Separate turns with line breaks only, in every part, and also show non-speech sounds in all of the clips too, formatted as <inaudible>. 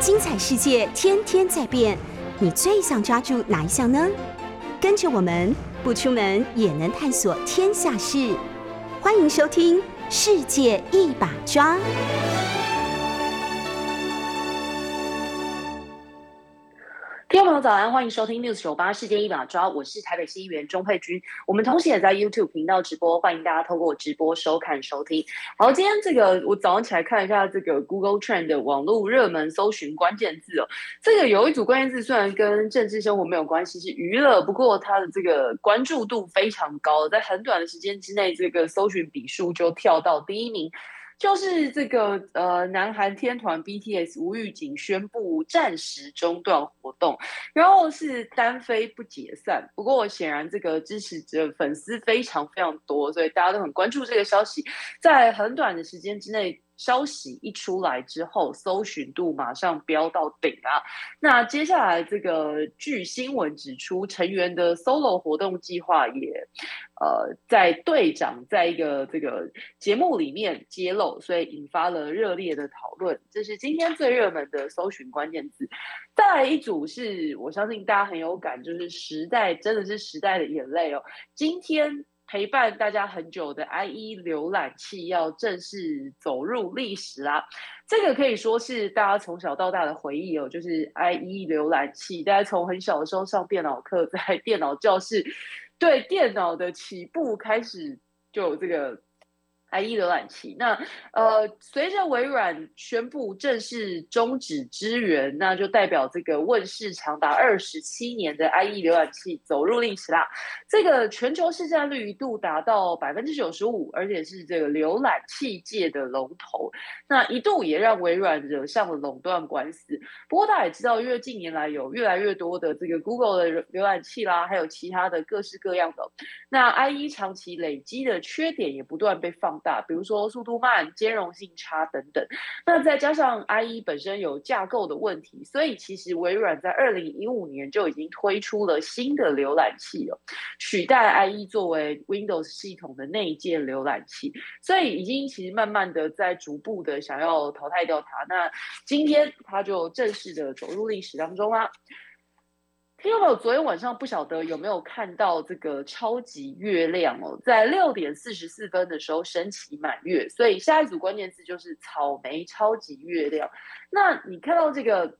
精彩世界天天在变，你最想抓住哪一项呢？跟着我们不出门也能探索天下事，欢迎收听《世界一把抓》。
早安，欢迎收听 News 九八世界一把抓，我是台北市议员钟佩君。我们同时也在 YouTube 频道直播，欢迎大家透过直播收看收听。好，今天这个我早上起来看一下这个 Google Trend 的网络热门搜寻关键字哦，这个有一组关键字虽然跟政治生活没有关系，是娱乐，不过它的这个关注度非常高，在很短的时间之内，这个搜寻笔数就跳到第一名。就是这个呃，南韩天团 BTS 无预警宣布暂时中断活动，然后是单飞不解散。不过显然这个支持者粉丝非常非常多，所以大家都很关注这个消息，在很短的时间之内。消息一出来之后，搜寻度马上飙到顶啊！那接下来这个据新闻指出，成员的 solo 活动计划也，呃，在队长在一个这个节目里面揭露，所以引发了热烈的讨论。这是今天最热门的搜寻关键字。再来一组是我相信大家很有感，就是时代真的是时代的眼泪哦。今天。陪伴大家很久的 IE 浏览器要正式走入历史啦！这个可以说是大家从小到大的回忆哦，就是 IE 浏览器。大家从很小的时候上电脑课，在电脑教室对电脑的起步开始就有这个。IE 浏览器，那呃，随着微软宣布正式终止支援，那就代表这个问世长达二十七年的 IE 浏览器走入历史啦。这个全球市占率一度达到百分之九十五，而且是这个浏览器界的龙头。那一度也让微软惹上了垄断官司。不过大家也知道，因为近年来有越来越多的这个 Google 的浏览器啦，还有其他的各式各样的，那 IE 长期累积的缺点也不断被放大，比如说速度慢、兼容性差等等。那再加上 IE 本身有架构的问题，所以其实微软在二零一五年就已经推出了新的浏览器了，取代 IE 作为 Windows 系统的内建浏览器。所以已经其实慢慢的在逐步的想要淘汰掉它。那今天它就正式的走入历史当中啦。听众朋友，昨天晚上不晓得有没有看到这个超级月亮哦，在六点四十四分的时候升起满月，所以下一组关键字就是草莓超级月亮。那你看到这个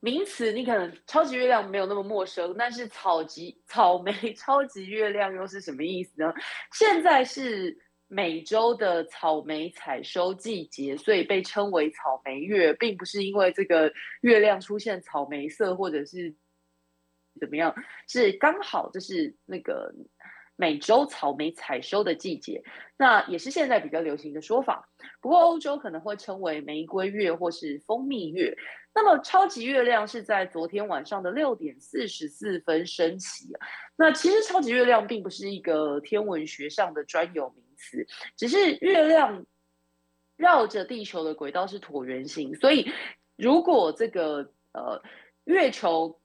名词，你可能超级月亮没有那么陌生，但是草级草莓 <laughs> 超级月亮又是什么意思呢？现在是美洲的草莓采收季节，所以被称为草莓月，并不是因为这个月亮出现草莓色或者是。怎么样？是刚好就是那个美洲草莓采收的季节，那也是现在比较流行的说法。不过欧洲可能会称为玫瑰月或是蜂蜜月。那么超级月亮是在昨天晚上的六点四十四分升起。那其实超级月亮并不是一个天文学上的专有名词，只是月亮绕着地球的轨道是椭圆形，所以如果这个呃月球。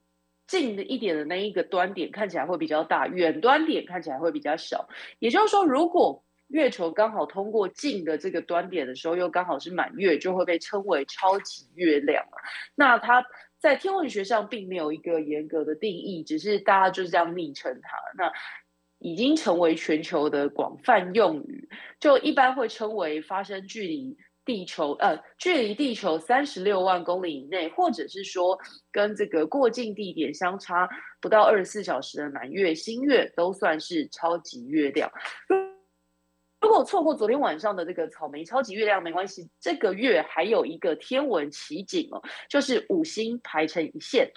近的一点的那一个端点看起来会比较大，远端点看起来会比较小。也就是说，如果月球刚好通过近的这个端点的时候，又刚好是满月，就会被称为超级月亮。那它在天文学上并没有一个严格的定义，只是大家就是这样昵称它。那已经成为全球的广泛用语，就一般会称为发生距离。地球呃，距离地球三十六万公里以内，或者是说跟这个过境地点相差不到二十四小时的满月、新月，都算是超级月亮。如果错过昨天晚上的这个草莓超级月亮，没关系，这个月还有一个天文奇景哦，就是五星排成一线，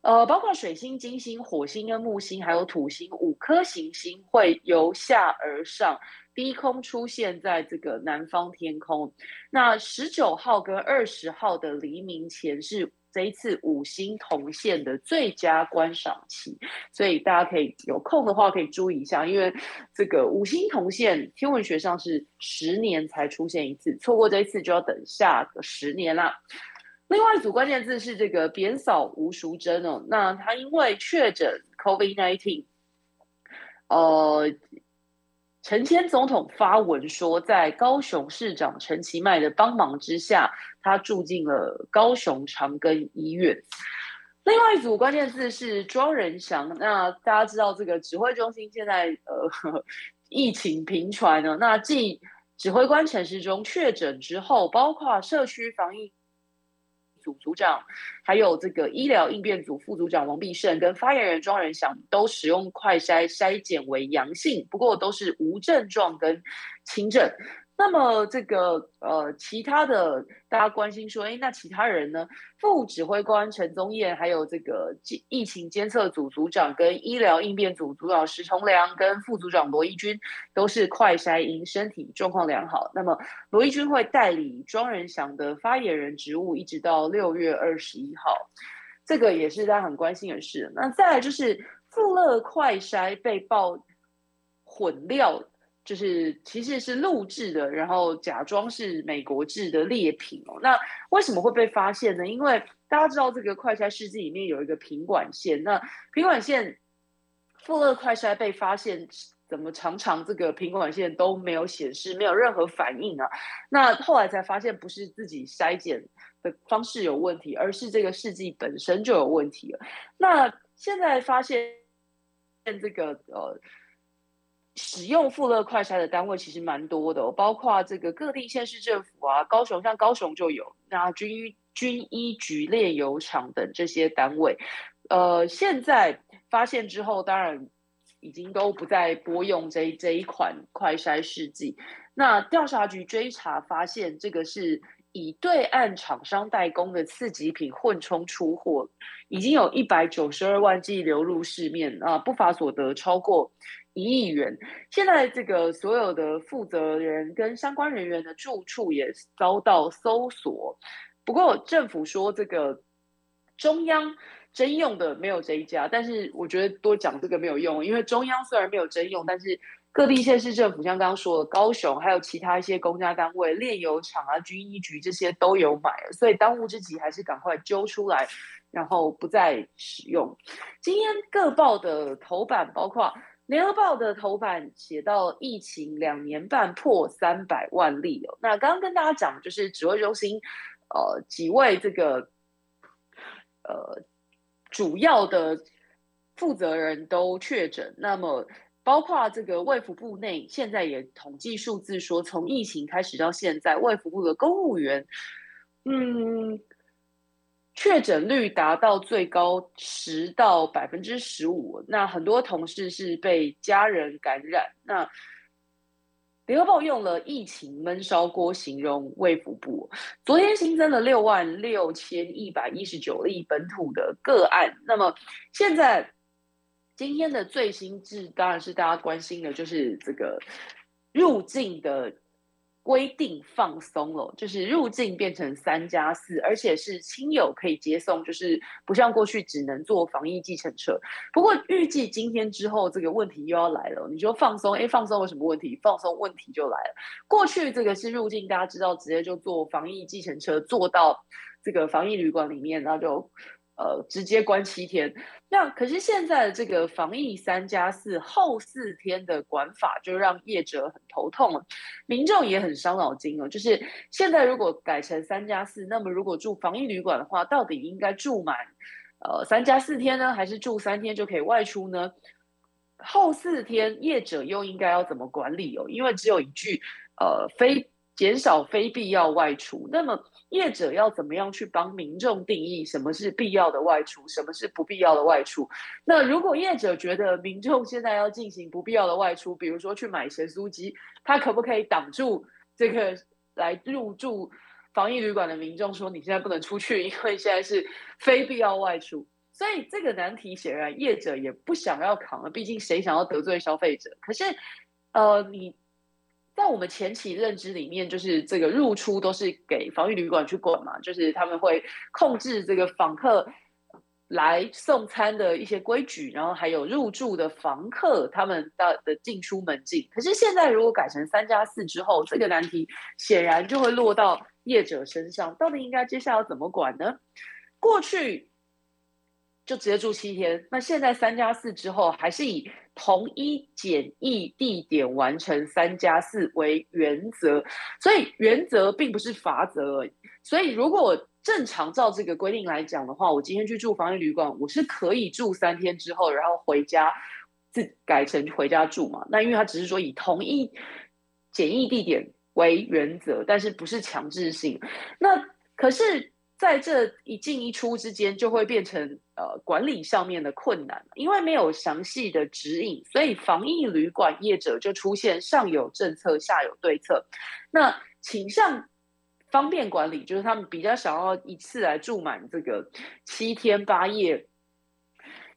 呃，包括水星、金星、火星跟木星，还有土星五颗行星会由下而上。低空出现在这个南方天空，那十九号跟二十号的黎明前是这一次五星同现的最佳观赏期，所以大家可以有空的话可以注意一下，因为这个五星同现天文学上是十年才出现一次，错过这一次就要等下个十年啦。另外一组关键字是这个扁扫吴淑珍哦，那他因为确诊 COVID-19，呃。陈前总统发文说，在高雄市长陈其迈的帮忙之下，他住进了高雄长庚医院。另外一组关键字是庄人祥。那大家知道，这个指挥中心现在呃疫情频传呢。那继指挥官陈时中确诊之后，包括社区防疫组组长，还有这个医疗应变组副组长王必胜跟发言人庄人祥都使用快筛筛检为阳性，不过都是无症状跟轻症。那么这个呃，其他的大家关心说，哎，那其他人呢？副指挥官陈宗彦，还有这个疫情监测组组长跟医疗应变组组长石崇良，跟副组长罗一军都是快筛阴，身体状况良好。那么罗一军会代理庄人祥的发言人职务，一直到六月二十一号，这个也是大家很关心的事。那再来就是富乐快筛被爆混料。就是其实是录制的，然后假装是美国制的劣品哦。那为什么会被发现呢？因为大家知道这个快筛试剂里面有一个品管线，那品管线富乐快筛被发现，怎么常常这个品管线都没有显示，没有任何反应啊？那后来才发现不是自己筛检的方式有问题，而是这个试剂本身就有问题了。那现在发现这个呃。使用富乐快筛的单位其实蛮多的，包括这个各地县市政府啊，高雄像高雄就有，那军医军医局炼油厂等这些单位，呃，现在发现之后，当然已经都不再拨用这这一款快筛试剂。那调查局追查发现，这个是以对岸厂商代工的次级品混充出货，已经有一百九十二万剂流入市面啊，不法所得超过。一亿元，现在这个所有的负责人跟相关人员的住处也遭到搜索。不过政府说这个中央征用的没有这一家，但是我觉得多讲这个没有用，因为中央虽然没有征用，但是各地县市政府像刚刚说的高雄，还有其他一些公家单位、炼油厂啊、军医局这些都有买，所以当务之急还是赶快揪出来，然后不再使用。今天各报的头版包括。联合报的头版写到，疫情两年半破三百万例哦。那刚刚跟大家讲，就是指挥中心，呃，几位这个，呃，主要的负责人都确诊。那么，包括这个卫福部内，现在也统计数字说，从疫情开始到现在，卫福部的公务员，嗯。确诊率达到最高十到百分之十五，那很多同事是被家人感染。那联合报用了“疫情闷烧锅”形容卫福部。昨天新增了六万六千一百一十九例本土的个案。那么现在今天的最新制，当然是大家关心的，就是这个入境的。规定放松了，就是入境变成三加四，而且是亲友可以接送，就是不像过去只能坐防疫计程车。不过预计今天之后，这个问题又要来了。你说放松，哎，放松有什么问题？放松问题就来了。过去这个是入境，大家知道，直接就坐防疫计程车坐到这个防疫旅馆里面，然后就。呃，直接关七天，那可是现在的这个防疫三加四后四天的管法，就让业者很头痛了，民众也很伤脑筋哦。就是现在如果改成三加四，那么如果住防疫旅馆的话，到底应该住满呃三加四天呢，还是住三天就可以外出呢？后四天业者又应该要怎么管理哦？因为只有一句，呃，非。减少非必要外出，那么业者要怎么样去帮民众定义什么是必要的外出，什么是不必要的外出？那如果业者觉得民众现在要进行不必要的外出，比如说去买咸酥鸡，他可不可以挡住这个来入住防疫旅馆的民众说，你现在不能出去，因为现在是非必要外出？所以这个难题显然业者也不想要扛了，毕竟谁想要得罪消费者？可是，呃，你。在我们前期认知里面，就是这个入出都是给防疫旅馆去管嘛，就是他们会控制这个访客来送餐的一些规矩，然后还有入住的房客他们的的进出门禁。可是现在如果改成三加四之后，这个难题显然就会落到业者身上，到底应该接下来要怎么管呢？过去。就直接住七天。那现在三加四之后，还是以同一检疫地点完成三加四为原则，所以原则并不是罚则而已。所以如果正常照这个规定来讲的话，我今天去住防疫旅馆，我是可以住三天之后，然后回家自改成回家住嘛？那因为他只是说以同一检疫地点为原则，但是不是强制性。那可是。在这一进一出之间，就会变成呃管理上面的困难，因为没有详细的指引，所以防疫旅馆业者就出现上有政策，下有对策。那倾向方便管理，就是他们比较想要一次来住满这个七天八夜，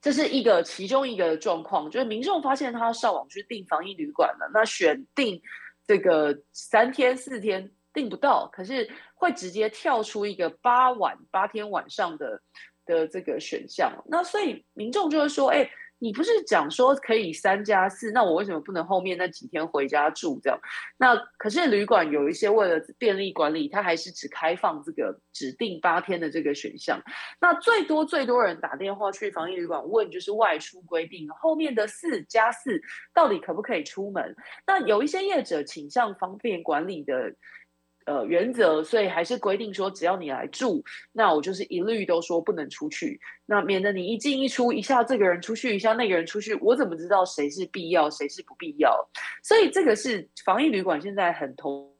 这是一个其中一个状况，就是民众发现他上网去订防疫旅馆了，那选定这个三天四天。订不到，可是会直接跳出一个八晚八天晚上的的这个选项，那所以民众就会说，哎，你不是讲说可以三加四，那我为什么不能后面那几天回家住这样？那可是旅馆有一些为了便利管理，它还是只开放这个指定八天的这个选项。那最多最多人打电话去防疫旅馆问，就是外出规定后面的四加四到底可不可以出门？那有一些业者倾向方便管理的。呃，原则，所以还是规定说，只要你来住，那我就是一律都说不能出去，那免得你一进一出，一下这个人出去，一下那个人出去，我怎么知道谁是必要，谁是不必要？所以这个是防疫旅馆现在很头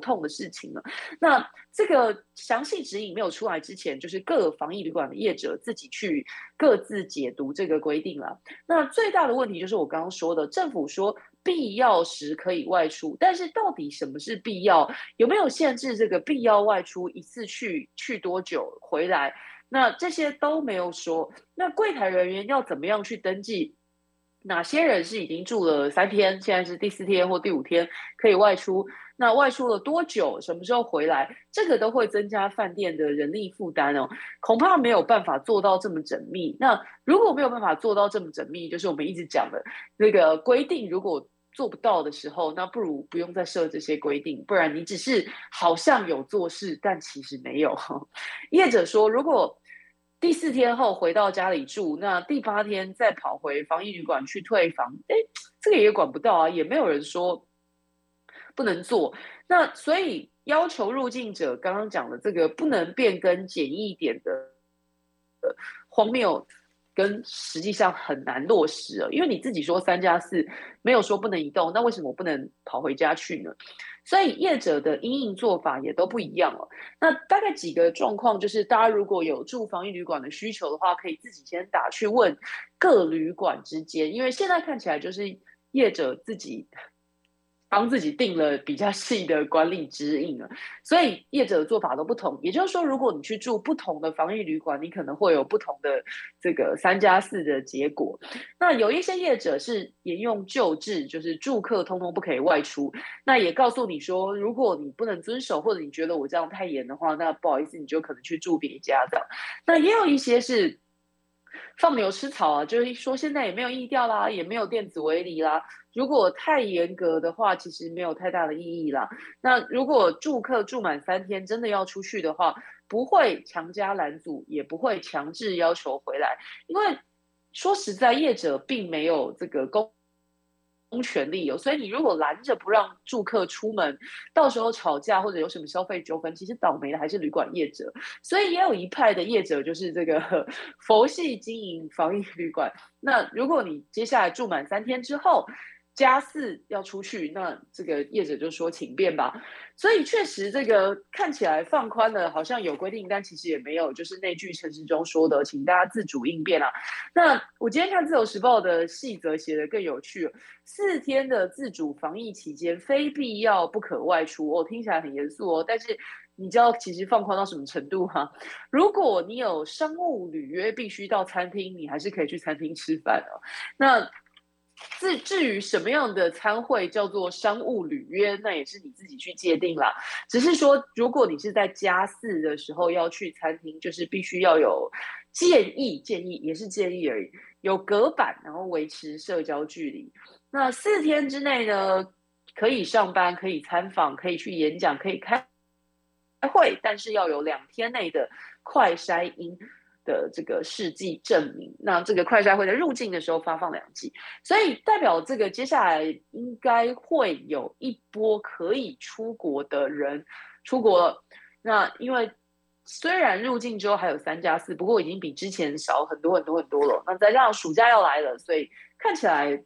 痛的事情了。那这个详细指引没有出来之前，就是各防疫旅馆的业者自己去各自解读这个规定了。那最大的问题就是我刚刚说的，政府说。必要时可以外出，但是到底什么是必要？有没有限制这个必要外出一次去去多久回来？那这些都没有说。那柜台人员要怎么样去登记？哪些人是已经住了三天，现在是第四天或第五天可以外出？那外出了多久？什么时候回来？这个都会增加饭店的人力负担哦，恐怕没有办法做到这么缜密。那如果没有办法做到这么缜密，就是我们一直讲的那个规定，如果做不到的时候，那不如不用再设这些规定，不然你只是好像有做事，但其实没有。<laughs> 业者说，如果第四天后回到家里住，那第八天再跑回防疫旅馆去退房，哎，这个也管不到啊，也没有人说。不能做，那所以要求入境者刚刚讲的这个不能变更简易点的荒谬，跟实际上很难落实啊。因为你自己说三加四没有说不能移动，那为什么我不能跑回家去呢？所以业者的因应做法也都不一样了。那大概几个状况就是，大家如果有住防疫旅馆的需求的话，可以自己先打去问各旅馆之间，因为现在看起来就是业者自己。帮自己定了比较细的管理指引了，所以业者的做法都不同。也就是说，如果你去住不同的防疫旅馆，你可能会有不同的这个三加四的结果。那有一些业者是沿用旧制，就是住客通通不可以外出。那也告诉你说，如果你不能遵守，或者你觉得我这样太严的话，那不好意思，你就可能去住别家的。那也有一些是。放牛吃草啊，就是说现在也没有意调啦，也没有电子围篱啦。如果太严格的话，其实没有太大的意义啦。那如果住客住满三天，真的要出去的话，不会强加拦阻，也不会强制要求回来，因为说实在，业者并没有这个公。公权力有，所以你如果拦着不让住客出门，到时候吵架或者有什么消费纠纷，其实倒霉的还是旅馆业者。所以也有一派的业者就是这个佛系经营防疫旅馆。那如果你接下来住满三天之后，加四要出去，那这个业者就说请便吧。所以确实这个看起来放宽了，好像有规定，但其实也没有，就是那句陈时中说的，请大家自主应变啊。那我今天看自由时报的细则写得更有趣，四天的自主防疫期间，非必要不可外出。哦，听起来很严肃哦，但是你知道其实放宽到什么程度吗？如果你有商务履约，必须到餐厅，你还是可以去餐厅吃饭哦。那至至于什么样的餐会叫做商务履约，那也是你自己去界定啦。只是说，如果你是在加四的时候要去餐厅，就是必须要有建议，建议也是建议而已，有隔板，然后维持社交距离。那四天之内呢，可以上班，可以参访，可以去演讲，可以开开会，但是要有两天内的快筛阴。的这个试剂证明。那这个快筛会在入境的时候发放两剂，所以代表这个接下来应该会有一波可以出国的人出国了。那因为虽然入境之后还有三加四，不过已经比之前少很多很多很多了。那再加上暑假要来了，所以看起来。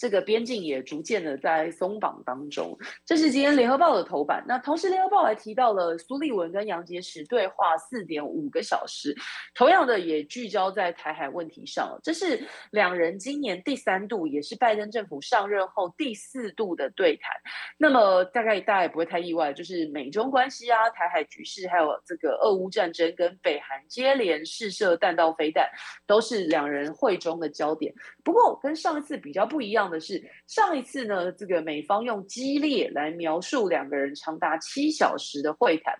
这个边境也逐渐的在松绑当中，这是今天联合报的头版。那同时，联合报还提到了苏利文跟杨洁篪对话四点五个小时，同样的也聚焦在台海问题上。这是两人今年第三度，也是拜登政府上任后第四度的对谈。那么大概大家也不会太意外，就是美中关系啊、台海局势，还有这个俄乌战争跟北韩接连试射弹道飞弹，都是两人会中的焦点。不过跟上一次比较不一样。的是上一次呢，这个美方用激烈来描述两个人长达七小时的会谈，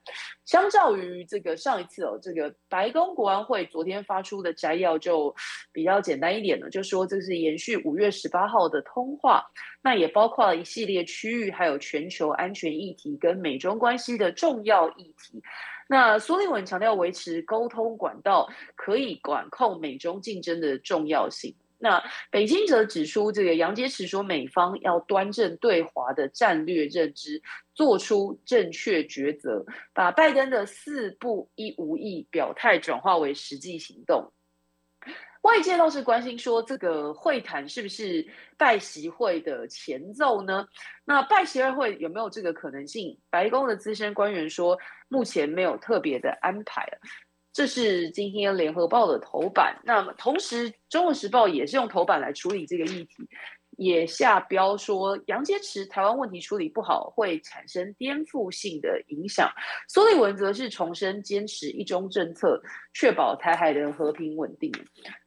相较于这个上一次哦，这个白宫国安会昨天发出的摘要就比较简单一点了，就说这是延续五月十八号的通话，那也包括了一系列区域还有全球安全议题跟美中关系的重要议题。那苏利文强调维持沟通管道，可以管控美中竞争的重要性。那北京则指出，这个杨洁篪说，美方要端正对华的战略认知，做出正确抉择，把拜登的四不一无意表态转化为实际行动。外界倒是关心说，这个会谈是不是拜习会的前奏呢？那拜习二会有没有这个可能性？白宫的资深官员说，目前没有特别的安排。这是今天联合报的头版，那么同时中国时报也是用头版来处理这个议题，也下标说杨洁篪台湾问题处理不好会产生颠覆性的影响。苏利文则是重申坚持一中政策，确保台海的和平稳定。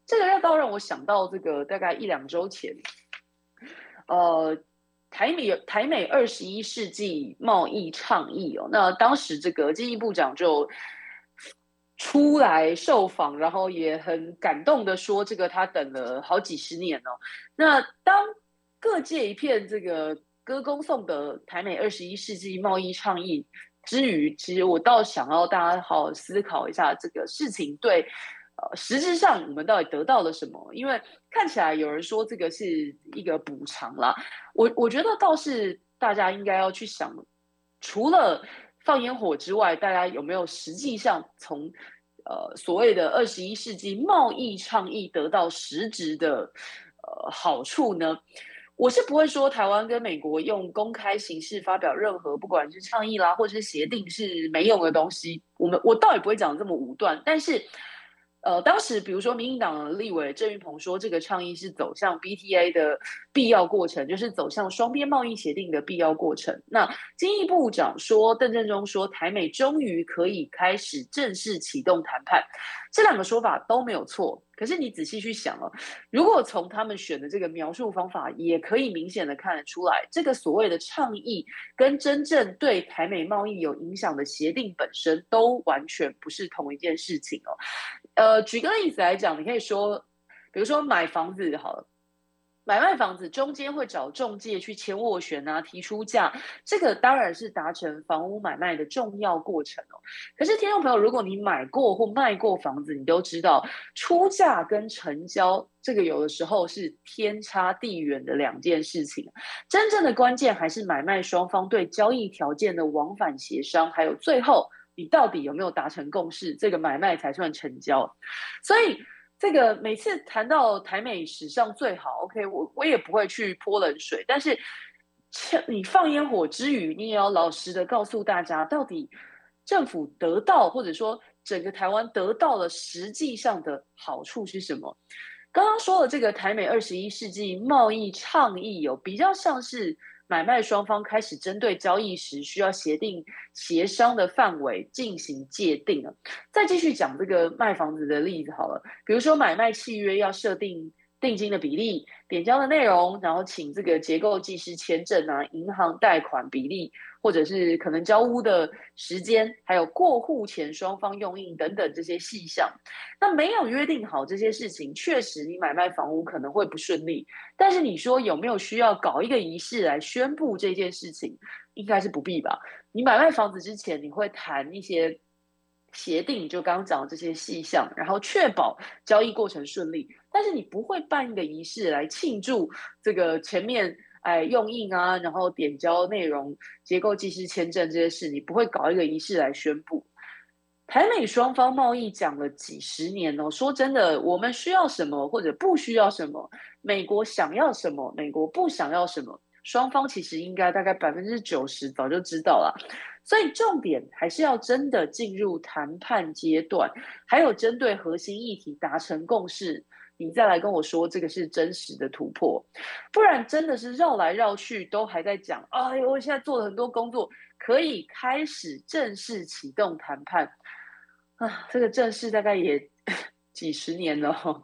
这个要倒让我想到这个大概一两周前，呃，台美台美二十一世纪贸易倡议哦，那当时这个经济部长就。出来受访，然后也很感动的说：“这个他等了好几十年哦。”那当各界一片这个歌功颂德台美二十一世纪贸易倡议之余，其实我倒想要大家好好思考一下这个事情对呃实质上我们到底得到了什么？因为看起来有人说这个是一个补偿啦，我我觉得倒是大家应该要去想，除了放烟火之外，大家有没有实际上从呃，所谓的二十一世纪贸易倡议得到实质的呃好处呢？我是不会说台湾跟美国用公开形式发表任何不管是倡议啦，或者是协定是没用的东西。我们我倒也不会讲这么武断，但是。呃，当时比如说，民进党立委郑云鹏说，这个倡议是走向 BTA 的必要过程，就是走向双边贸易协定的必要过程。那经济部长说，邓正中说，台美终于可以开始正式启动谈判，这两个说法都没有错。可是你仔细去想哦，如果从他们选的这个描述方法，也可以明显的看得出来，这个所谓的倡议跟真正对台美贸易有影响的协定本身，都完全不是同一件事情哦。呃，举个例子来讲，你可以说，比如说买房子好了。买卖房子中间会找中介去签斡旋啊，提出价，这个当然是达成房屋买卖的重要过程哦。可是听众朋友，如果你买过或卖过房子，你都知道出价跟成交这个有的时候是天差地远的两件事情。真正的关键还是买卖双方对交易条件的往返协商，还有最后你到底有没有达成共识，这个买卖才算成交。所以。这个每次谈到台美史上最好，OK，我我也不会去泼冷水，但是，你放烟火之余，你也要老实的告诉大家，到底政府得到或者说整个台湾得到了实际上的好处是什么？刚刚说的这个台美二十一世纪贸易倡议，有比较像是。买卖双方开始针对交易时需要协定协商的范围进行界定了。再继续讲这个卖房子的例子好了，比如说买卖契约要设定定金的比例、点交的内容，然后请这个结构技师签证啊，银行贷款比例。或者是可能交屋的时间，还有过户前双方用印等等这些细项，那没有约定好这些事情，确实你买卖房屋可能会不顺利。但是你说有没有需要搞一个仪式来宣布这件事情？应该是不必吧？你买卖房子之前，你会谈一些协定，就刚刚讲的这些细项，然后确保交易过程顺利。但是你不会办一个仪式来庆祝这个前面哎用印啊，然后点交内容、结构技师签证这些事，你不会搞一个仪式来宣布。台美双方贸易讲了几十年哦，说真的，我们需要什么或者不需要什么，美国想要什么，美国不想要什么，双方其实应该大概百分之九十早就知道了。所以重点还是要真的进入谈判阶段，还有针对核心议题达成共识，你再来跟我说这个是真实的突破，不然真的是绕来绕去都还在讲，哎，我现在做了很多工作，可以开始正式启动谈判。啊，这个正式大概也 <laughs> 几十年了，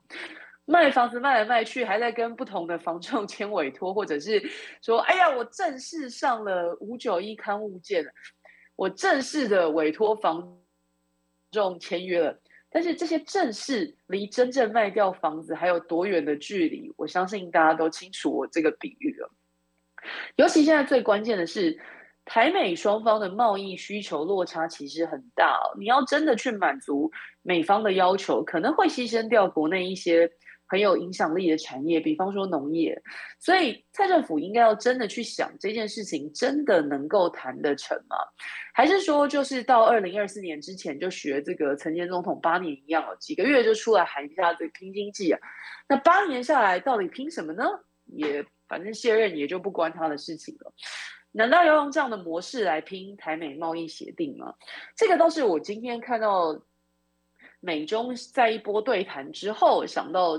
卖房子卖来卖去，还在跟不同的房仲 <laughs> 签委托，或者是说，哎呀，我正式上了五九一刊物件，我正式的委托房仲签约了。但是这些正式离真正卖掉房子还有多远的距离？我相信大家都清楚我这个比喻了。尤其现在最关键的是。台美双方的贸易需求落差其实很大，你要真的去满足美方的要求，可能会牺牲掉国内一些很有影响力的产业，比方说农业。所以蔡政府应该要真的去想这件事情，真的能够谈得成吗？还是说就是到二零二四年之前就学这个陈前总统八年一样，几个月就出来喊一下这个拼经济啊？那八年下来到底拼什么呢？也反正卸任也就不关他的事情了。难道要用这样的模式来拼台美贸易协定吗？这个倒是我今天看到美中在一波对谈之后想到，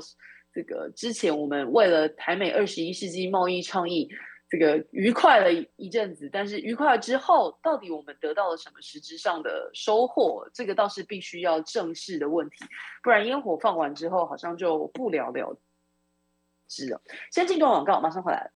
这个之前我们为了台美二十一世纪贸易倡议，这个愉快了一阵子，但是愉快了之后，到底我们得到了什么实质上的收获？这个倒是必须要正视的问题，不然烟火放完之后，好像就不了了之了。先进段广告，马上回来。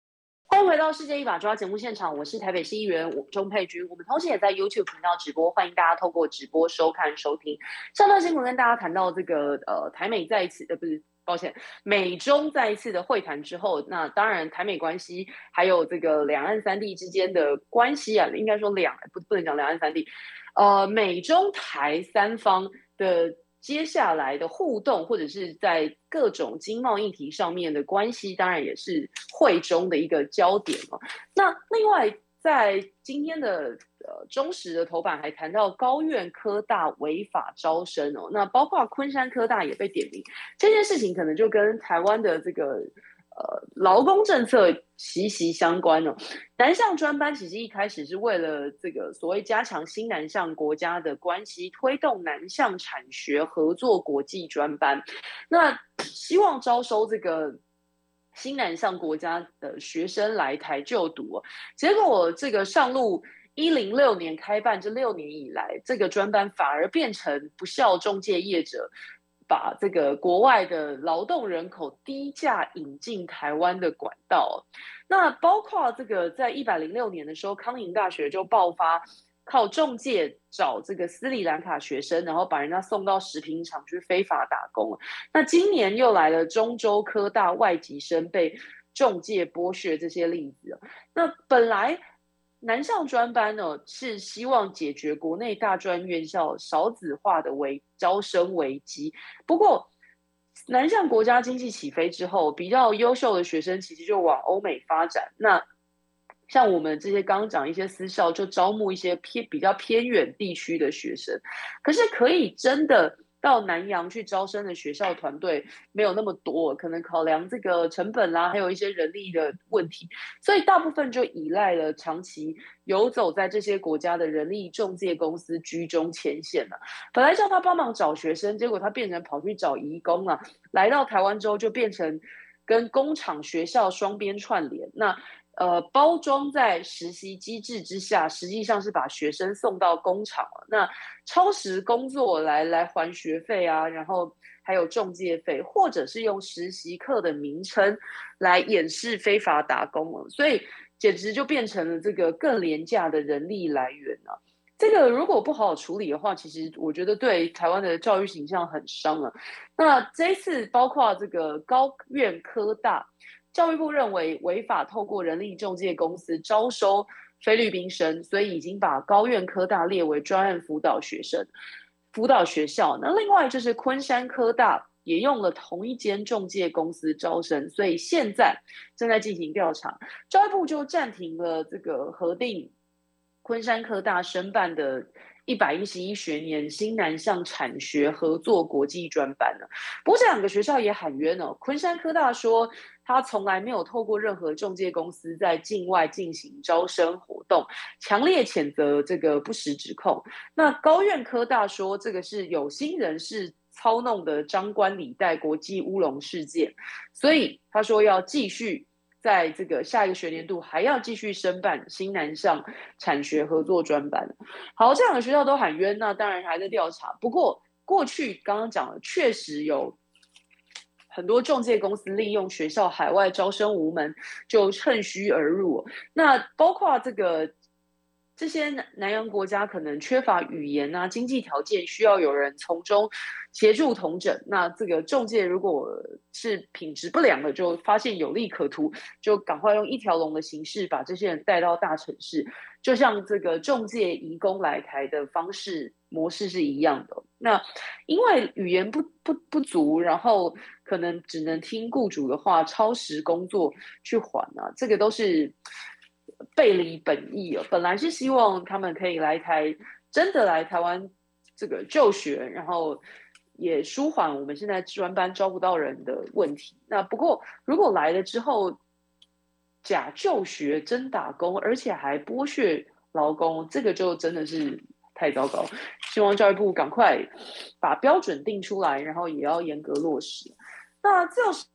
欢迎回到《世界一把抓》节目现场，我是台北市议员钟佩君。我们同时也在 YouTube 频道直播，欢迎大家透过直播收看收听。上段新闻跟大家谈到这个呃台美再一次呃不是抱歉美中再一次的会谈之后，那当然台美关系还有这个两岸三地之间的关系啊，应该说两不不能讲两岸三地，呃美中台三方的。接下来的互动，或者是在各种经贸议题上面的关系，当然也是会中的一个焦点哦。那另外，在今天的呃中时的头版还谈到高院科大违法招生哦，那包括昆山科大也被点名，这件事情可能就跟台湾的这个。呃，劳工政策息息相关哦。南向专班其实一开始是为了这个所谓加强新南向国家的关系，推动南向产学合作国际专班，那希望招收这个新南向国家的学生来台就读。结果这个上路一零六年开办这六年以来，这个专班反而变成不肖中介业者。把这个国外的劳动人口低价引进台湾的管道，那包括这个在一百零六年的时候，康宁大学就爆发靠中介找这个斯里兰卡学生，然后把人家送到食品厂去非法打工。那今年又来了中州科大外籍生被中介剥削这些例子。那本来。南向专班呢，是希望解决国内大专院校少子化的危招生危机。不过，南向国家经济起飞之后，比较优秀的学生其实就往欧美发展。那像我们这些刚讲一些私校，就招募一些偏比较偏远地区的学生。可是可以真的。到南洋去招生的学校团队没有那么多，可能考量这个成本啦，还有一些人力的问题，所以大部分就依赖了长期游走在这些国家的人力中介公司居中牵线了。本来叫他帮忙找学生，结果他变成跑去找移工了。来到台湾之后，就变成跟工厂学校双边串联。那呃，包装在实习机制之下，实际上是把学生送到工厂了。那超时工作来来还学费啊，然后还有中介费，或者是用实习课的名称来掩饰非法打工了。所以简直就变成了这个更廉价的人力来源啊。这个如果不好好处理的话，其实我觉得对台湾的教育形象很伤啊。那这次包括这个高院科大。教育部认为违法透过人力中介公司招收菲律宾生，所以已经把高院科大列为专案辅导学生。辅导学校。那另外就是昆山科大也用了同一间中介公司招生，所以现在正在进行调查。教育部就暂停了这个核定昆山科大申办的。一百一十一学年新南向产学合作国际专班呢，不过这两个学校也喊冤哦。昆山科大说，他从来没有透过任何中介公司在境外进行招生活动，强烈谴责这个不实指控。那高苑科大说，这个是有心人士操弄的张冠李戴国际乌龙事件，所以他说要继续。在这个下一个学年度还要继续申办新南向产学合作专班。好，这两个学校都喊冤，那当然还在调查。不过过去刚刚讲了，确实有很多中介公司利用学校海外招生无门，就趁虚而入。那包括这个。这些南南洋国家可能缺乏语言啊，经济条件需要有人从中协助同整。那这个中介如果是品质不良的，就发现有利可图，就赶快用一条龙的形式把这些人带到大城市，就像这个中介移工来台的方式模式是一样的。那因为语言不不不足，然后可能只能听雇主的话，超时工作去还啊，这个都是。背离本意了，本来是希望他们可以来台，真的来台湾这个就学，然后也舒缓我们现在专班招不到人的问题。那不过如果来了之后假就学真打工，而且还剥削劳工，这个就真的是太糟糕。希望教育部赶快把标准定出来，然后也要严格落实。那这是。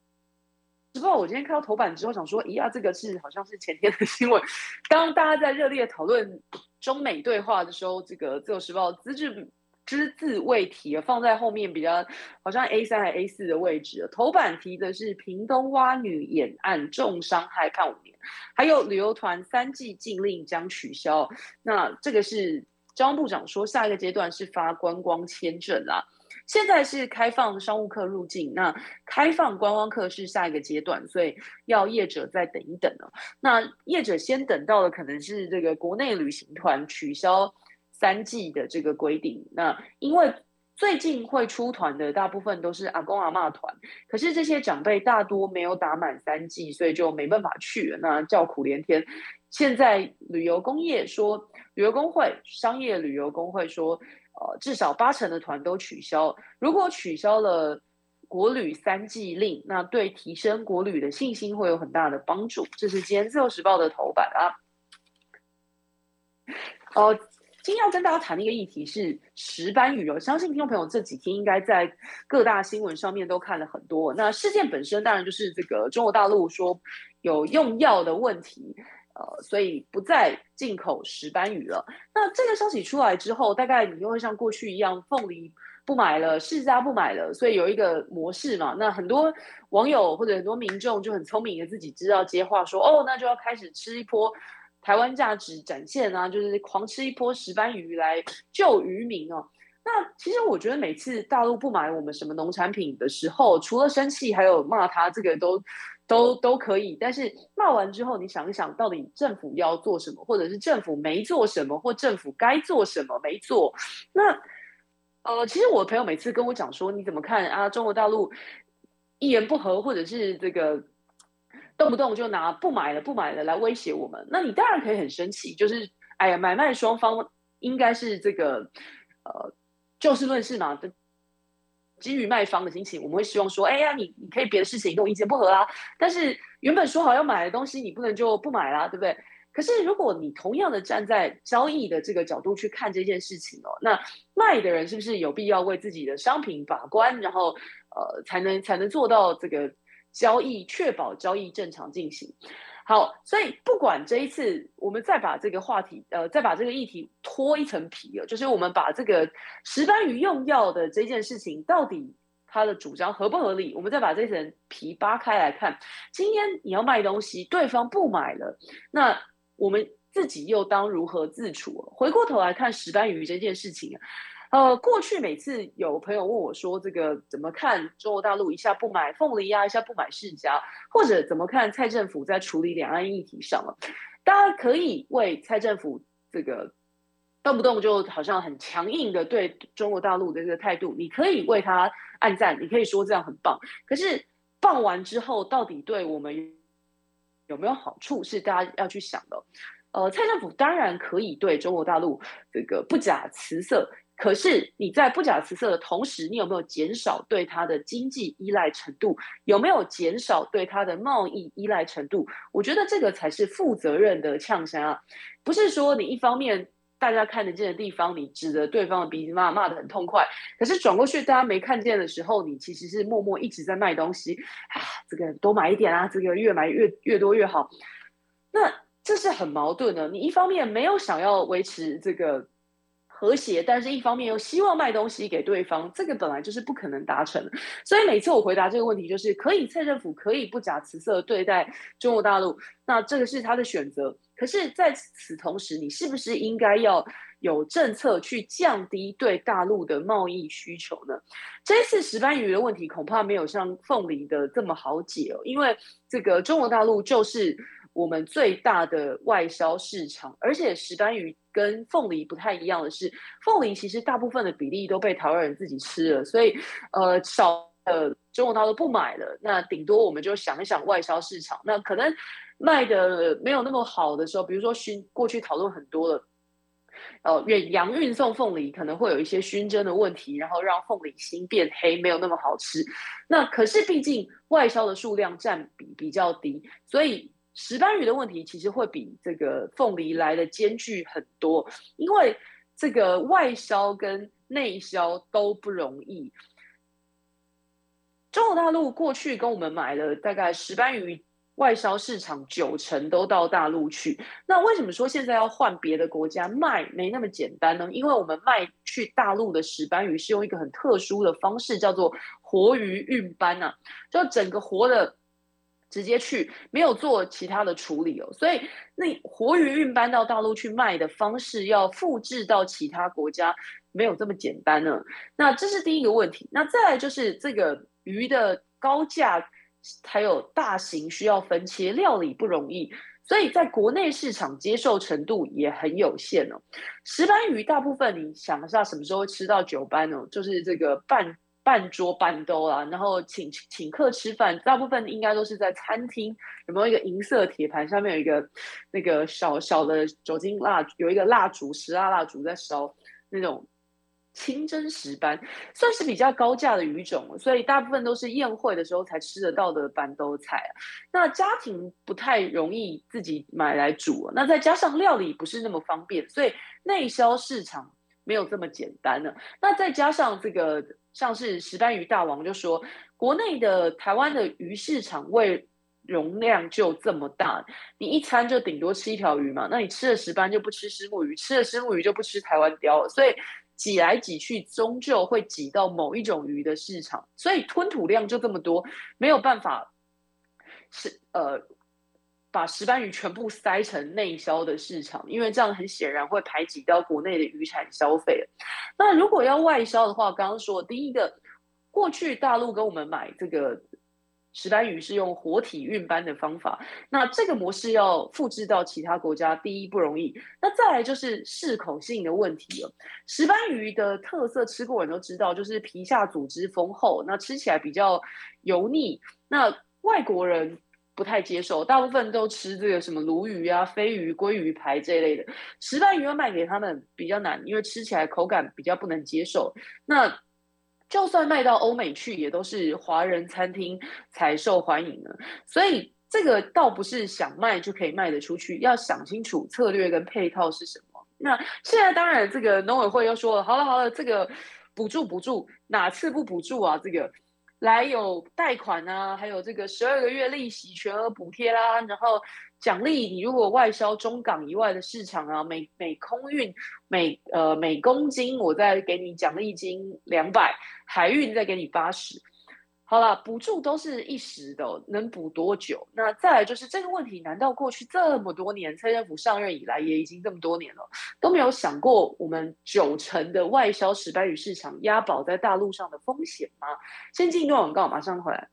不过我今天看到头版之后，想说，咦啊，这个是好像是前天的新闻。当大家在热烈讨论中美对话的时候，这个自由时报只字只字未提，放在后面比较好像 A 三还 A 四的位置。头版提的是屏东蛙女演案重伤害判五年，还有旅游团三季禁令将取消。那这个是交通部长说，下一个阶段是发观光签证啦。现在是开放商务客入境，那开放观光客是下一个阶段，所以要业者再等一等呢。那业者先等到的可能是这个国内旅行团取消三剂的这个规定。那因为最近会出团的大部分都是阿公阿嬷团，可是这些长辈大多没有打满三剂，所以就没办法去了，那叫苦连天。现在旅游工业说，旅游工会、商业旅游工会说。呃，至少八成的团都取消。如果取消了国旅三季令，那对提升国旅的信心会有很大的帮助。这是今天自由时报的头版啊。呃，今天要跟大家谈的一个议题是石斑鱼哦，相信听众朋友这几天应该在各大新闻上面都看了很多。那事件本身当然就是这个中国大陆说有用药的问题。呃，所以不再进口石斑鱼了。那这个消息出来之后，大概你又会像过去一样，凤梨不买了，释迦不买了，所以有一个模式嘛。那很多网友或者很多民众就很聪明的自己知道接话说，哦，那就要开始吃一波台湾价值展现啊，就是狂吃一波石斑鱼来救渔民哦。那其实我觉得每次大陆不买我们什么农产品的时候，除了生气，还有骂他，这个都。都都可以，但是骂完之后，你想一想，到底政府要做什么，或者是政府没做什么，或政府该做什么没做？那呃，其实我朋友每次跟我讲说，你怎么看啊？中国大陆一言不合，或者是这个动不动就拿不买了、不买了来威胁我们，那你当然可以很生气，就是哎呀，买卖双方应该是这个呃就事论事嘛。基于卖方的心情，我们会希望说：“哎呀，你你可以别的事情跟我意见不合啦。但是原本说好要买的东西，你不能就不买啦，对不对？可是如果你同样的站在交易的这个角度去看这件事情哦，那卖的人是不是有必要为自己的商品把关，然后呃，才能才能做到这个交易，确保交易正常进行？”好，所以不管这一次，我们再把这个话题，呃，再把这个议题脱一层皮了，就是我们把这个石斑鱼用药的这件事情，到底它的主张合不合理？我们再把这层皮扒开来看。今天你要卖东西，对方不买了，那我们自己又当如何自处？回过头来看石斑鱼这件事情。呃，过去每次有朋友问我说，这个怎么看中国大陆一下不买凤梨呀，一下不买释迦，或者怎么看蔡政府在处理两岸议题上了？大家可以为蔡政府这个动不动就好像很强硬的对中国大陆的这个态度，你可以为他按赞，你可以说这样很棒。可是棒完之后，到底对我们有没有好处，是大家要去想的。呃，蔡政府当然可以对中国大陆这个不假辞色。可是你在不假辞色的同时，你有没有减少对它的经济依赖程度？有没有减少对它的贸易依赖程度？我觉得这个才是负责任的呛声啊！不是说你一方面大家看得见的地方，你指着对方的鼻子骂，骂得很痛快，可是转过去大家没看见的时候，你其实是默默一直在卖东西啊！这个多买一点啊，这个越买越越多越好。那这是很矛盾的。你一方面没有想要维持这个。和谐，但是一方面又希望卖东西给对方，这个本来就是不可能达成的。所以每次我回答这个问题，就是可以，蔡政府可以不假辞色对待中国大陆，那这个是他的选择。可是在此同时，你是不是应该要有政策去降低对大陆的贸易需求呢？这次石斑鱼的问题恐怕没有像凤梨的这么好解哦，因为这个中国大陆就是。我们最大的外销市场，而且石斑鱼跟凤梨不太一样的是，凤梨其实大部分的比例都被台湾人自己吃了，所以呃少呃中国大陆不买了，那顶多我们就想一想外销市场，那可能卖的没有那么好的时候，比如说熏过去讨论很多的，呃远洋运送凤梨可能会有一些熏蒸的问题，然后让凤梨心变黑，没有那么好吃。那可是毕竟外销的数量占比比较低，所以。石斑鱼的问题其实会比这个凤梨来的艰巨很多，因为这个外销跟内销都不容易。中国大陆过去跟我们买了大概石斑鱼外销市场九成都到大陆去，那为什么说现在要换别的国家卖没那么简单呢？因为我们卖去大陆的石斑鱼是用一个很特殊的方式，叫做活鱼运斑啊，就整个活的。直接去，没有做其他的处理哦，所以那活鱼运搬到大陆去卖的方式，要复制到其他国家，没有这么简单呢。那这是第一个问题。那再来就是这个鱼的高价，还有大型需要分切料理不容易，所以在国内市场接受程度也很有限哦。石斑鱼大部分你想一下什么时候吃到九斑哦？就是这个半。半桌半兜啊，然后请请客吃饭，大部分应该都是在餐厅，有没有一个银色铁盘，上面有一个那个小小的酒精蜡，有一个蜡烛，石蜡蜡烛在烧，那种清蒸石斑，算是比较高价的鱼种，所以大部分都是宴会的时候才吃得到的半兜菜。那家庭不太容易自己买来煮，那再加上料理不是那么方便，所以内销市场没有这么简单呢。那再加上这个。像是石斑鱼大王就说，国内的台湾的鱼市场胃容量就这么大，你一餐就顶多吃一条鱼嘛，那你吃了石斑就不吃石目鱼，吃了石目鱼就不吃台湾鯛了，所以挤来挤去终究会挤到某一种鱼的市场，所以吞吐量就这么多，没有办法是呃。把石斑鱼全部塞成内销的市场，因为这样很显然会排挤到国内的渔产消费。那如果要外销的话，刚刚说第一个，过去大陆跟我们买这个石斑鱼是用活体运搬的方法，那这个模式要复制到其他国家，第一不容易。那再来就是适口性的问题了。石斑鱼的特色，吃过人都知道，就是皮下组织丰厚，那吃起来比较油腻。那外国人。不太接受，大部分都吃这个什么鲈鱼啊、飞鱼、鲑鱼排这一类的。石斑鱼要卖给他们比较难，因为吃起来口感比较不能接受。那就算卖到欧美去，也都是华人餐厅才受欢迎的。所以这个倒不是想卖就可以卖得出去，要想清楚策略跟配套是什么。那现在当然，这个农委会又说了，好了好了，这个补助补助哪次不补助啊？这个。来有贷款啊，还有这个十二个月利息全额补贴啦，然后奖励你如果外销中港以外的市场啊，每每空运每呃每公斤我再给你奖励金两百，海运再给你八十。好了，补助都是一时的，能补多久？那再来就是这个问题，难道过去这么多年，蔡政府上任以来也已经这么多年了，都没有想过我们九成的外销石斑鱼市场押宝在大陆上的风险吗？先进一段广告，马上回来。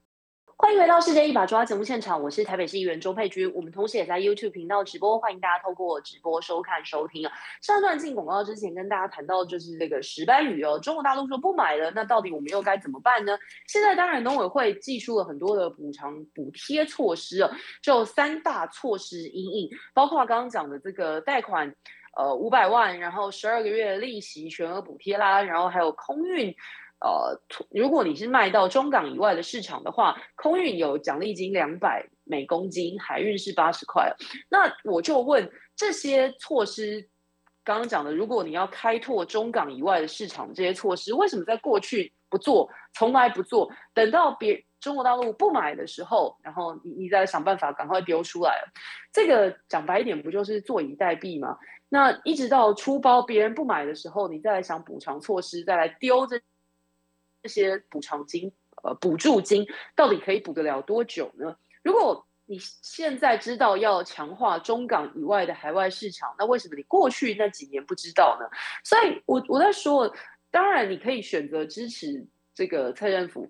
欢迎回到世界一把抓节目现场，我是台北市议员周佩君。我们同时也在 YouTube 频道直播，欢迎大家透过直播收看收听啊。上段进广告之前跟大家谈到就是这个石斑鱼哦，中国大陆说不买了，那到底我们又该怎么办呢？现在当然农委会祭出了很多的补偿补贴措施哦，就三大措施因应，包括刚刚讲的这个贷款，呃五百万，然后十二个月利息全额补贴啦，然后还有空运。呃，如果你是卖到中港以外的市场的话，空运有奖励金两百每公斤，海运是八十块。那我就问这些措施，刚刚讲的，如果你要开拓中港以外的市场，这些措施为什么在过去不做，从来不做，等到别中国大陆不买的时候，然后你你再想办法赶快丢出来？这个讲白一点，不就是坐以待毙吗？那一直到出包别人不买的时候，你再来想补偿措施，再来丢这。这些补偿金，呃，补助金到底可以补得了多久呢？如果你现在知道要强化中港以外的海外市场，那为什么你过去那几年不知道呢？所以我我在说，当然你可以选择支持这个蔡政府，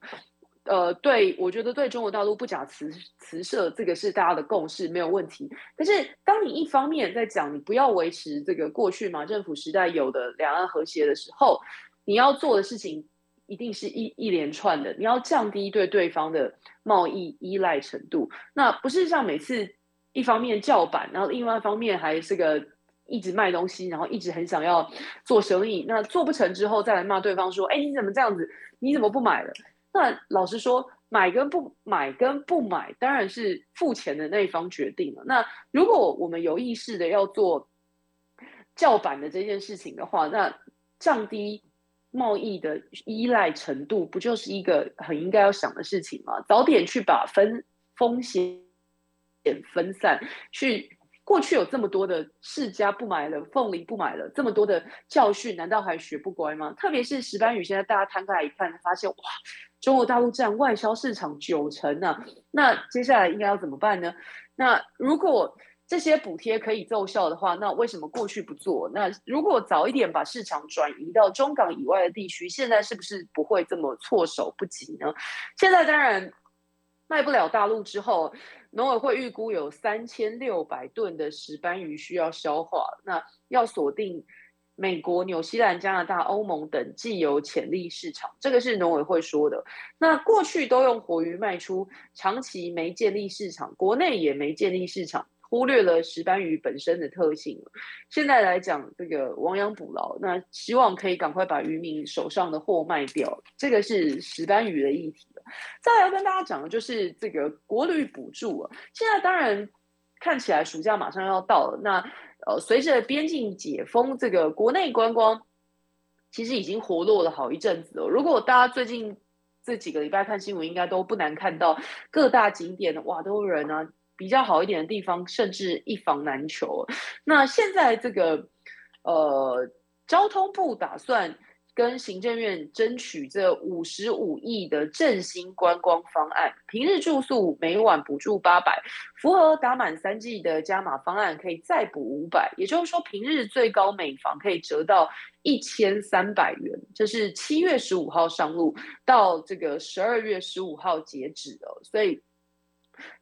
呃，对，我觉得对中国大陆不假辞辞色，这个是大家的共识，没有问题。但是当你一方面在讲你不要维持这个过去马政府时代有的两岸和谐的时候，你要做的事情。一定是一一连串的，你要降低对对方的贸易依赖程度。那不是像每次一方面叫板，然后另外一方面还是个一直卖东西，然后一直很想要做生意。那做不成之后再来骂对方说：“哎，你怎么这样子？你怎么不买了？”那老实说，买跟不买跟不买，当然是付钱的那一方决定了。那如果我们有意识的要做叫板的这件事情的话，那降低。贸易的依赖程度不就是一个很应该要想的事情吗？早点去把分风险点分散，去过去有这么多的世家不买了，凤梨不买了，这么多的教训，难道还学不乖吗？特别是石斑鱼，现在大家摊开来一看，发现哇，中国大陆占外销市场九成呢、那接下来应该要怎么办呢？那如果这些补贴可以奏效的话，那为什么过去不做？那如果早一点把市场转移到中港以外的地区，现在是不是不会这么措手不及呢？现在当然卖不了大陆之后，农委会预估有三千六百吨的石斑鱼需要消化，那要锁定美国、纽西兰、加拿大、欧盟等既有潜力市场，这个是农委会说的。那过去都用活鱼卖出，长期没建立市场，国内也没建立市场。忽略了石斑鱼本身的特性。现在来讲，这个亡羊补牢，那希望可以赶快把渔民手上的货卖掉。这个是石斑鱼的议题。再来跟大家讲的就是这个国旅补助啊。现在当然看起来暑假马上要到了，那呃，随着边境解封，这个国内观光其实已经活络了好一阵子了。如果大家最近这几个礼拜看新闻，应该都不难看到各大景点哇都有人啊。比较好一点的地方，甚至一房难求。那现在这个，呃，交通部打算跟行政院争取这五十五亿的振兴观光方案，平日住宿每晚补助八百，符合打满三季的加码方案可以再补五百，也就是说平日最高每房可以折到一千三百元。这是七月十五号上路，到这个十二月十五号截止的，所以。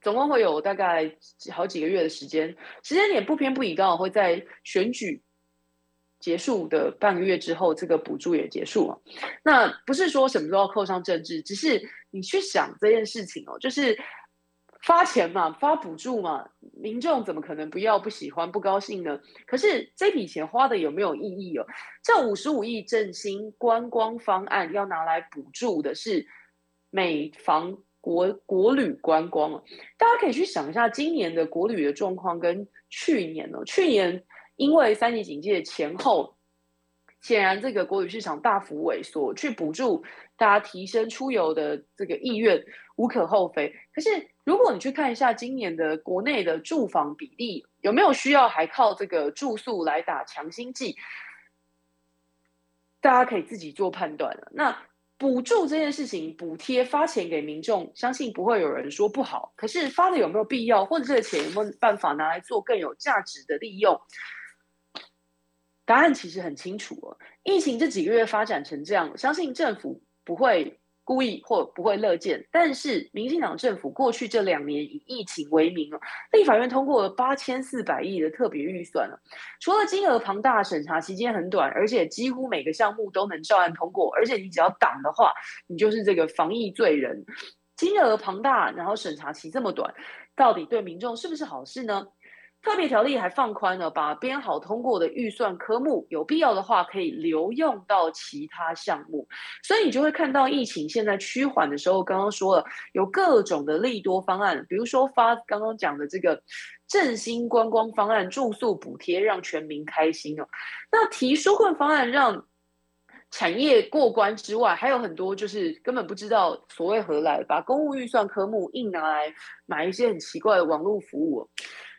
总共会有大概好几个月的时间，时间点不偏不倚，刚好会在选举结束的半个月之后，这个补助也结束了。那不是说什么都要扣上政治，只是你去想这件事情哦，就是发钱嘛，发补助嘛，民众怎么可能不要、不喜欢、不高兴呢？可是这笔钱花的有没有意义哦？这五十五亿振兴观光方案要拿来补助的是每房。国国旅观光啊，大家可以去想一下今年的国旅的状况跟去年呢？去年因为三级警戒前后，显然这个国旅市场大幅萎缩，去补助大家提升出游的这个意愿无可厚非。可是如果你去看一下今年的国内的住房比例，有没有需要还靠这个住宿来打强心剂？大家可以自己做判断了。那。补助这件事情，补贴发钱给民众，相信不会有人说不好。可是发的有没有必要，或者这个钱有没有办法拿来做更有价值的利用？答案其实很清楚哦。疫情这几个月发展成这样，相信政府不会故意或不会乐见，但是民进党政府过去这两年以疫情为名哦，立法院通过了八千四百亿的特别预算了。除了金额庞大、审查期间很短，而且几乎每个项目都能照案通过，而且你只要挡的话，你就是这个防疫罪人。金额庞大，然后审查期这么短，到底对民众是不是好事呢？特别条例还放宽了，把编好通过的预算科目，有必要的话可以留用到其他项目。所以你就会看到疫情现在趋缓的时候，刚刚说了有各种的利多方案，比如说发刚刚讲的这个振兴观光方案、住宿补贴，让全民开心哦。那提纾困方案让产业过关之外，还有很多就是根本不知道所谓何来，把公务预算科目硬拿来买一些很奇怪的网络服务。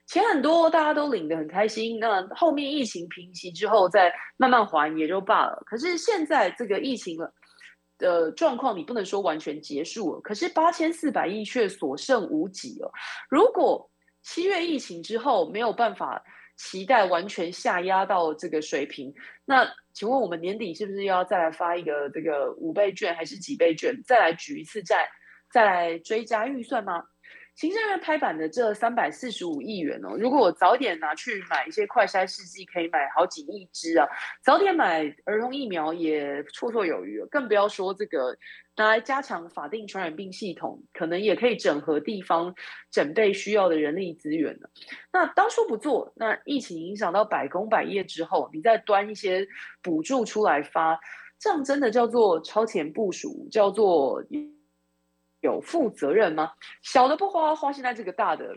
钱很多，大家都领得很开心。那后面疫情平息之后，再慢慢还也就罢了。可是现在这个疫情的状况，你不能说完全结束了。可是八千四百亿却所剩无几了。如果七月疫情之后没有办法期待完全下压到这个水平，那请问我们年底是不是要再来发一个这个五倍券还是几倍券，再来举一次债，再来追加预算吗？行政院拍板的这三百四十五亿元哦，如果我早点拿去买一些快筛试剂，可以买好几亿支啊。早点买儿童疫苗也绰绰有余，更不要说这个拿来加强法定传染病系统，可能也可以整合地方整备需要的人力资源了。那当初不做，那疫情影响到百工百业之后，你再端一些补助出来发，这样真的叫做超前部署，叫做。有负责任吗？小的不花，花现在这个大的，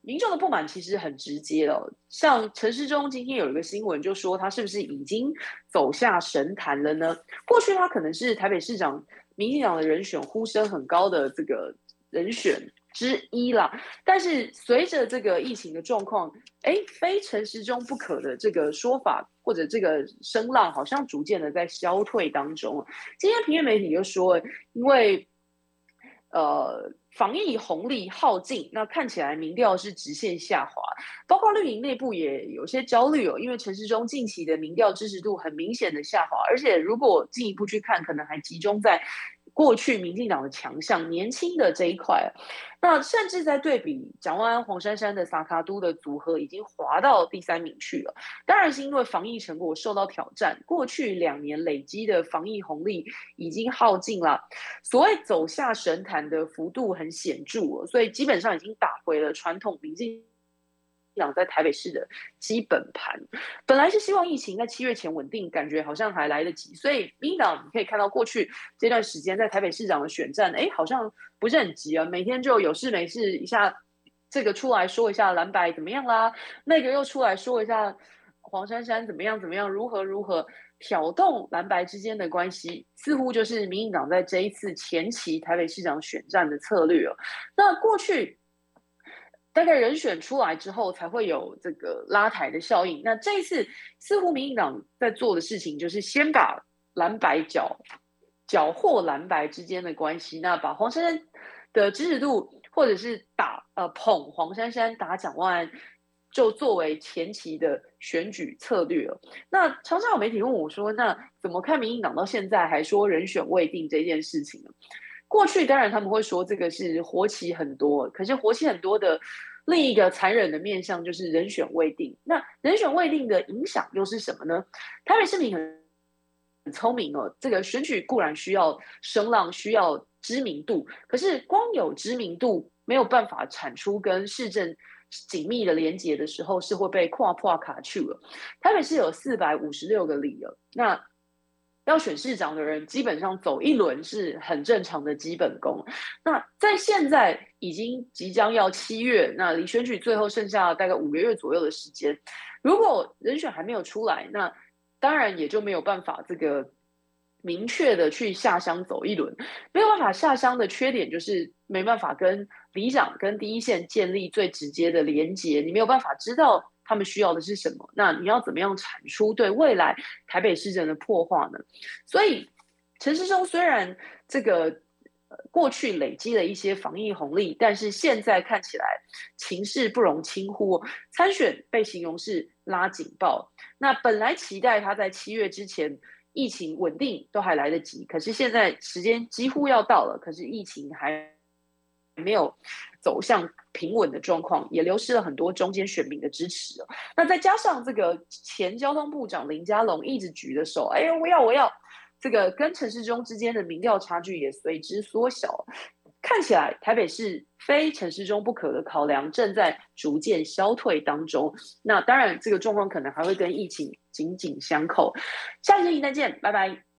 民众的不满其实很直接了。像陈时中今天有一个新闻，就说他是不是已经走下神坛了呢？过去他可能是台北市长民进党的人选，呼声很高的这个人选之一啦。但是随着这个疫情的状况，哎，非陈时中不可的这个说法或者这个声浪，好像逐渐的在消退当中。今天平面媒体就说，因为呃，防疫红利耗尽，那看起来民调是直线下滑，包括绿营内部也有些焦虑哦，因为陈时中近期的民调支持度很明显的下滑，而且如果进一步去看，可能还集中在。过去民进党的强项，年轻的这一块，那甚至在对比蒋万安、黄珊珊的撒卡都的组合，已经滑到第三名去了。当然是因为防疫成果受到挑战，过去两年累积的防疫红利已经耗尽了，所谓走下神坛的幅度很显著，所以基本上已经打回了传统民进。党在台北市的基本盘，本来是希望疫情在七月前稳定，感觉好像还来得及，所以民党你可以看到过去这段时间在台北市长的选战，哎，好像不是很急啊，每天就有事没事一下这个出来说一下蓝白怎么样啦，那个又出来说一下黄珊珊怎么样怎么样，如何如何挑动蓝白之间的关系，似乎就是民进党在这一次前期台北市长选战的策略哦。那过去。大概人选出来之后，才会有这个拉抬的效应。那这一次，似乎民进党在做的事情，就是先把蓝白搅搅和蓝白之间的关系，那把黄珊珊的支持度，或者是打呃捧黄珊珊打蒋万安，就作为前期的选举策略了。那常常有媒体问我说，那怎么看民进党到现在还说人选未定这件事情呢？过去当然他们会说这个是活棋很多，可是活棋很多的另一个残忍的面向就是人选未定。那人选未定的影响又是什么呢？台北市民很很聪明哦，这个选举固然需要声浪，需要知名度，可是光有知名度没有办法产出跟市政紧密的连接的时候，是会被跨破卡去了。台北市有四百五十六个里了，那。要选市长的人，基本上走一轮是很正常的基本功。那在现在已经即将要七月，那离选举最后剩下大概五个月左右的时间，如果人选还没有出来，那当然也就没有办法这个明确的去下乡走一轮。没有办法下乡的缺点就是没办法跟里长跟第一线建立最直接的连接，你没有办法知道。他们需要的是什么？那你要怎么样产出对未来台北市政的破坏呢？所以陈时中虽然这个过去累积了一些防疫红利，但是现在看起来情势不容轻忽，参选被形容是拉警报。那本来期待他在七月之前疫情稳定都还来得及，可是现在时间几乎要到了，可是疫情还没有走向平稳的状况，也流失了很多中间选民的支持。那再加上这个前交通部长林佳龙一直举的手，哎呦，我要我要，这个跟陈时中之间的民调差距也随之缩小。看起来台北市非陈时中不可的考量正在逐渐消退当中。那当然，这个状况可能还会跟疫情紧紧相扣。下期再见，拜拜。